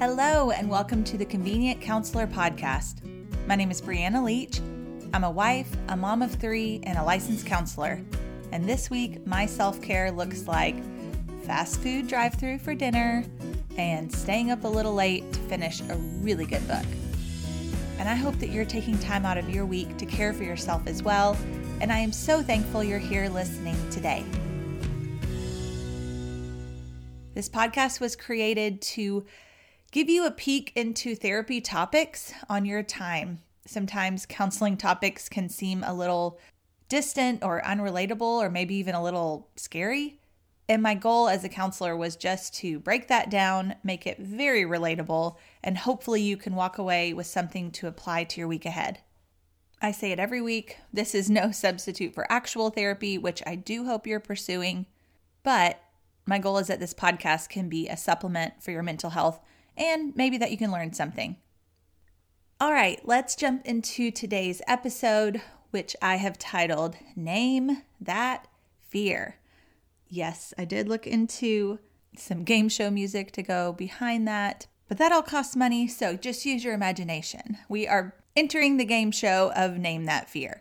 Hello, and welcome to the Convenient Counselor Podcast. My name is Brianna Leach. I'm a wife, a mom of three, and a licensed counselor. And this week, my self care looks like fast food drive through for dinner and staying up a little late to finish a really good book. And I hope that you're taking time out of your week to care for yourself as well. And I am so thankful you're here listening today. This podcast was created to give you a peek into therapy topics on your time. Sometimes counseling topics can seem a little distant or unrelatable, or maybe even a little scary. And my goal as a counselor was just to break that down, make it very relatable, and hopefully you can walk away with something to apply to your week ahead. I say it every week. This is no substitute for actual therapy, which I do hope you're pursuing. But my goal is that this podcast can be a supplement for your mental health and maybe that you can learn something. All right, let's jump into today's episode, which I have titled Name That Fear. Yes, I did look into some game show music to go behind that, but that all costs money, so just use your imagination. We are entering the game show of Name That Fear.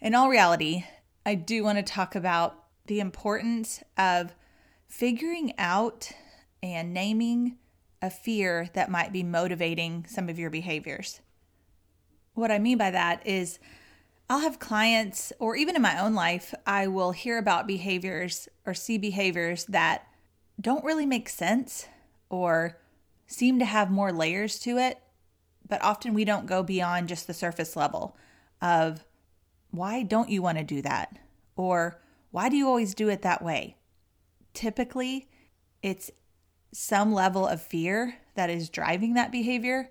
In all reality, I do want to talk about the importance of figuring out and naming a fear that might be motivating some of your behaviors. What I mean by that is, I'll have clients, or even in my own life, I will hear about behaviors or see behaviors that don't really make sense or seem to have more layers to it. But often we don't go beyond just the surface level of why don't you want to do that? Or why do you always do it that way? Typically, it's some level of fear that is driving that behavior.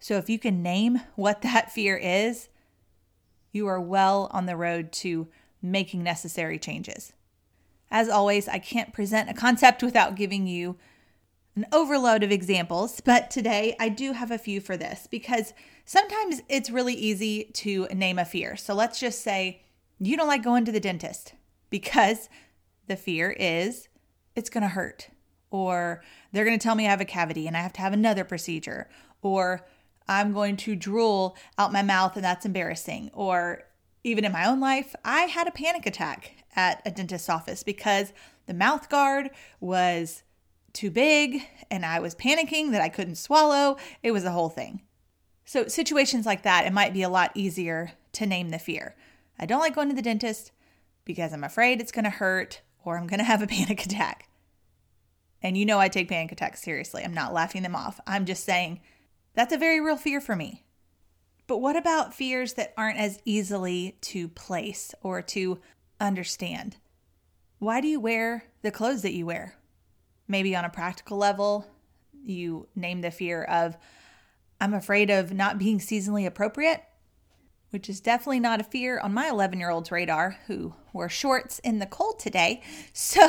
So if you can name what that fear is, you are well on the road to making necessary changes. As always, I can't present a concept without giving you an overload of examples, but today I do have a few for this because sometimes it's really easy to name a fear. So let's just say you don't like going to the dentist because the fear is it's going to hurt or they're going to tell me I have a cavity and I have to have another procedure, or I'm going to drool out my mouth and that's embarrassing, or even in my own life, I had a panic attack at a dentist's office because the mouth guard was too big and I was panicking that I couldn't swallow. It was a whole thing. So, situations like that, it might be a lot easier to name the fear. I don't like going to the dentist because I'm afraid it's going to hurt or I'm going to have a panic attack. And you know, I take panic attacks seriously. I'm not laughing them off. I'm just saying that's a very real fear for me. But what about fears that aren't as easily to place or to understand? Why do you wear the clothes that you wear? Maybe on a practical level, you name the fear of, I'm afraid of not being seasonally appropriate, which is definitely not a fear on my 11 year old's radar who wore shorts in the cold today. So,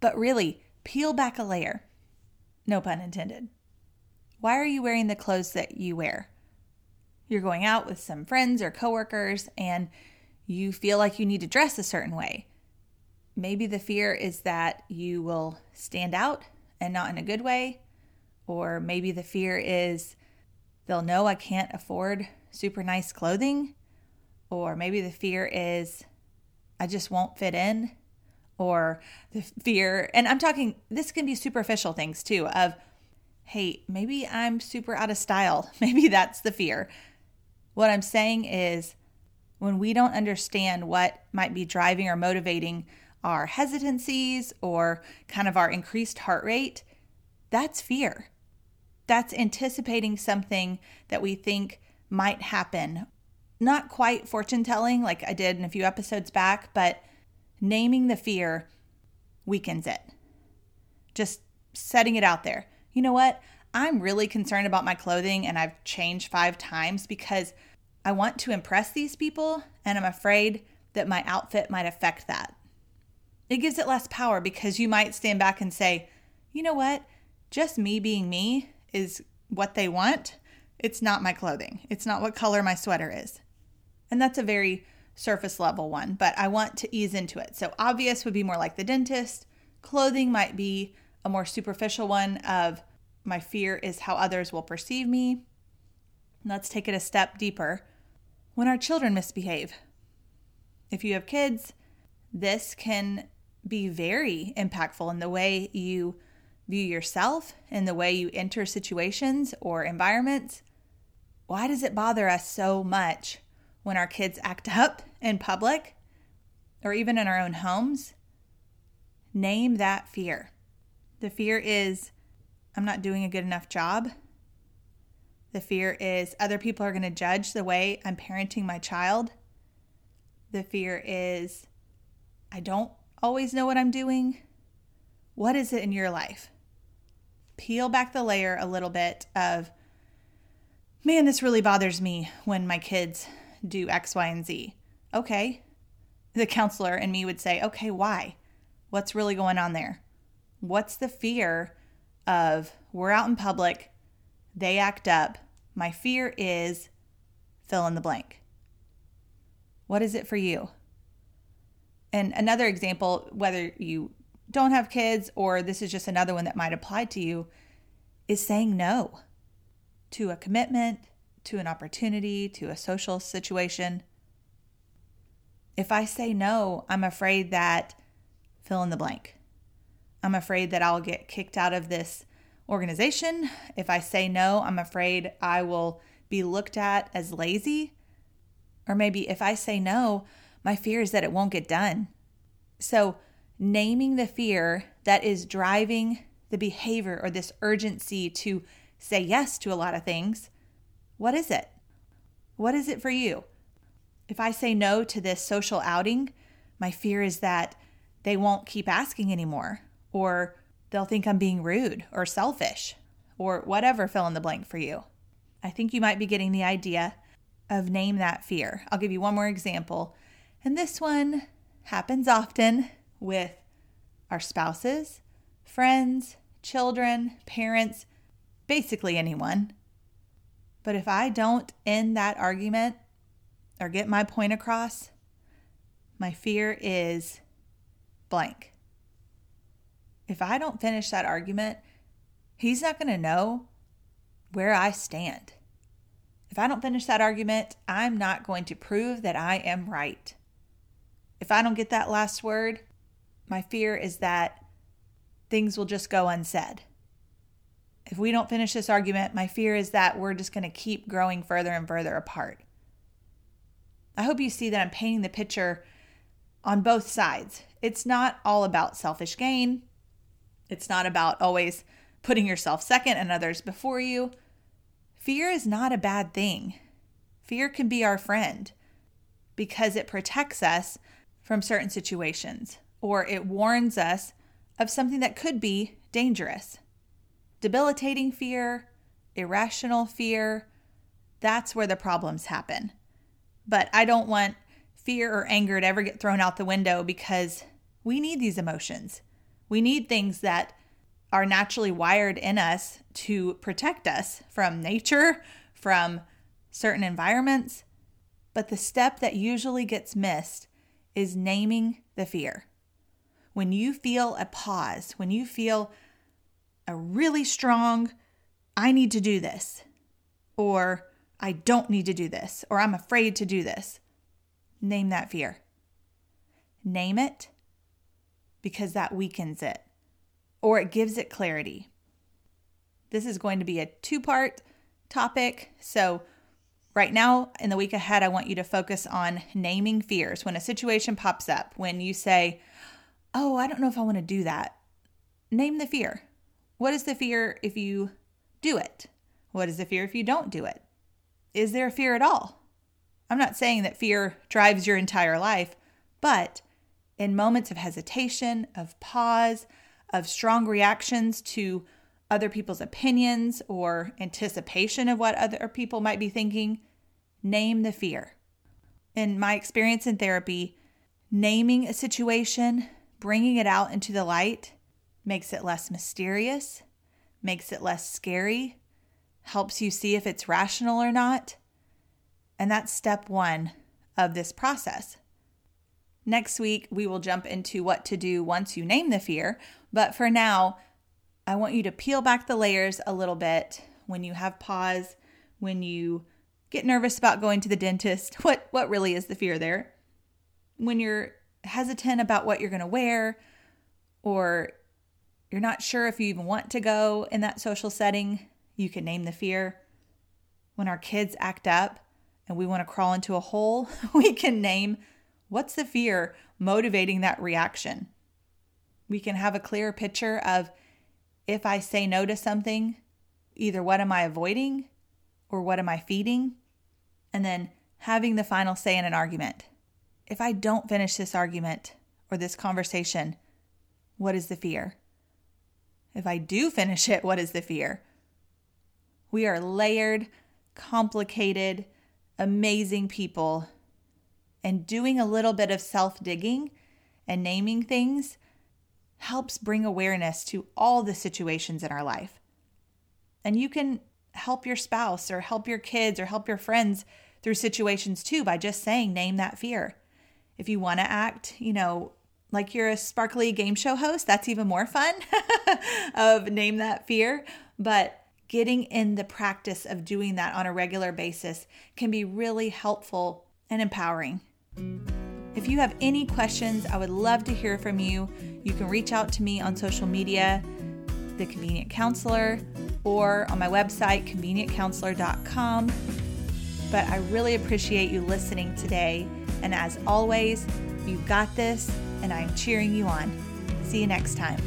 but really, Peel back a layer. No pun intended. Why are you wearing the clothes that you wear? You're going out with some friends or coworkers and you feel like you need to dress a certain way. Maybe the fear is that you will stand out and not in a good way. Or maybe the fear is they'll know I can't afford super nice clothing. Or maybe the fear is I just won't fit in or the fear. And I'm talking, this can be superficial things too of, hey, maybe I'm super out of style. Maybe that's the fear. What I'm saying is, when we don't understand what might be driving or motivating our hesitancies or kind of our increased heart rate, that's fear. That's anticipating something that we think might happen. Not quite fortune telling like I did in a few episodes back, but naming the fear weakens it. Just setting it out there. You know what? I'm really concerned about my clothing and I've changed five times because I want to impress these people and I'm afraid that my outfit might affect that. It gives it less power because you might stand back and say, you know what? Just me being me is what they want. It's not my clothing. It's not what color my sweater is. And that's a very surface level one, but I want to ease into it. So, obvious would be more like the dentist. Clothing might be a more superficial one of My fear is how others will perceive me. Let's take it a step deeper. When our children misbehave, if you have kids, this can be very impactful in the way you view yourself, in the way you enter situations or environments. Why does it bother us so much when our kids act up in public or even in our own homes? Name that fear. The fear is, I'm not doing a good enough job. The fear is, other people are going to judge the way I'm parenting my child. The fear is, I don't always know what I'm doing. What is it in your life? Peel back the layer a little bit of, man, this really bothers me when my kids do X, Y, and Z. Okay. The counselor and me would say, okay, why? What's really going on there? What's the fear of we're out in public, they act up. My fear is fill in the blank. What is it for you? And another example, whether you don't have kids or this is just another one that might apply to you, is saying no to a commitment, to an opportunity, to a social situation. If I say no, I'm afraid that fill in the blank. I'm afraid that I'll get kicked out of this organization. If I say no, I'm afraid I will be looked at as lazy. Or maybe if I say no, my fear is that it won't get done. So, naming the fear that is driving the behavior or this urgency to say yes to a lot of things, what is it? What is it for you? If I say no to this social outing, my fear is that they won't keep asking anymore, or they'll think I'm being rude or selfish, or whatever fill in the blank for you. I think you might be getting the idea of name that fear. I'll give you one more example. And this one happens often with our spouses, friends, children, parents, basically anyone. But if I don't end that argument or get my point across, my fear is blank. If I don't finish that argument, he's not going to know where I stand. If I don't finish that argument, I'm not going to prove that I am right. If I don't get that last word, my fear is that things will just go unsaid. If we don't finish this argument, my fear is that we're just going to keep growing further and further apart. I hope you see that I'm painting the picture on both sides. It's not all about selfish gain. It's not about always putting yourself second and others before you. Fear is not a bad thing. Fear can be our friend because it protects us from certain situations or it warns us of something that could be dangerous. Debilitating fear, irrational fear, that's where the problems happen. But I don't want fear or anger to ever get thrown out the window because we need these emotions. We need things that are naturally wired in us to protect us from nature, from certain environments. But the step that usually gets missed is naming the fear. When you feel a pause, when you feel a really strong, I need to do this, or I don't need to do this, or I'm afraid to do this, Name that fear. Name it because that weakens it or it gives it clarity. This is going to be a two part topic. So, right now, in the week ahead, I want you to focus on naming fears. When a situation pops up, when you say, Oh, I don't know if I want to do that, name the fear. What is the fear if you do it? What is the fear if you don't do it? Is there a fear at all? I'm not saying that fear drives your entire life, but in moments of hesitation, of pause, of strong reactions to other people's opinions or anticipation of what other people might be thinking, name the fear. In my experience in therapy, naming a situation, bringing it out into the light, makes it less mysterious, makes it less scary, helps you see if it's rational or not, and that's step one of this process. Next week, we will jump into what to do once you name the fear. But for now, I want you to peel back the layers a little bit when you have pause, when you get nervous about going to the dentist. What what really is the fear there? When you're hesitant about what you're going to wear or you're not sure if you even want to go in that social setting, you can name the fear. When our kids act up and we want to crawl into a hole, we can name what's the fear motivating that reaction. We can have a clear picture of if I say no to something, either what am I avoiding or what am I feeding? And then having the final say in an argument. If I don't finish this argument or this conversation, what is the fear? If I do finish it, what is the fear? We are layered, complicated, amazing people. And doing a little bit of self digging and naming things helps bring awareness to all the situations in our life. And you can help your spouse or help your kids or help your friends through situations too by just saying, name that fear. If you want to act, you know, like you're a sparkly game show host, that's even more fun of name that fear. But getting in the practice of doing that on a regular basis can be really helpful and empowering. If you have any questions, I would love to hear from you. You can reach out to me on social media, The Convenient Counselor, or on my website, convenientcounselor.com. But I really appreciate you listening today. And as always, you've got this and I'm cheering you on. See you next time.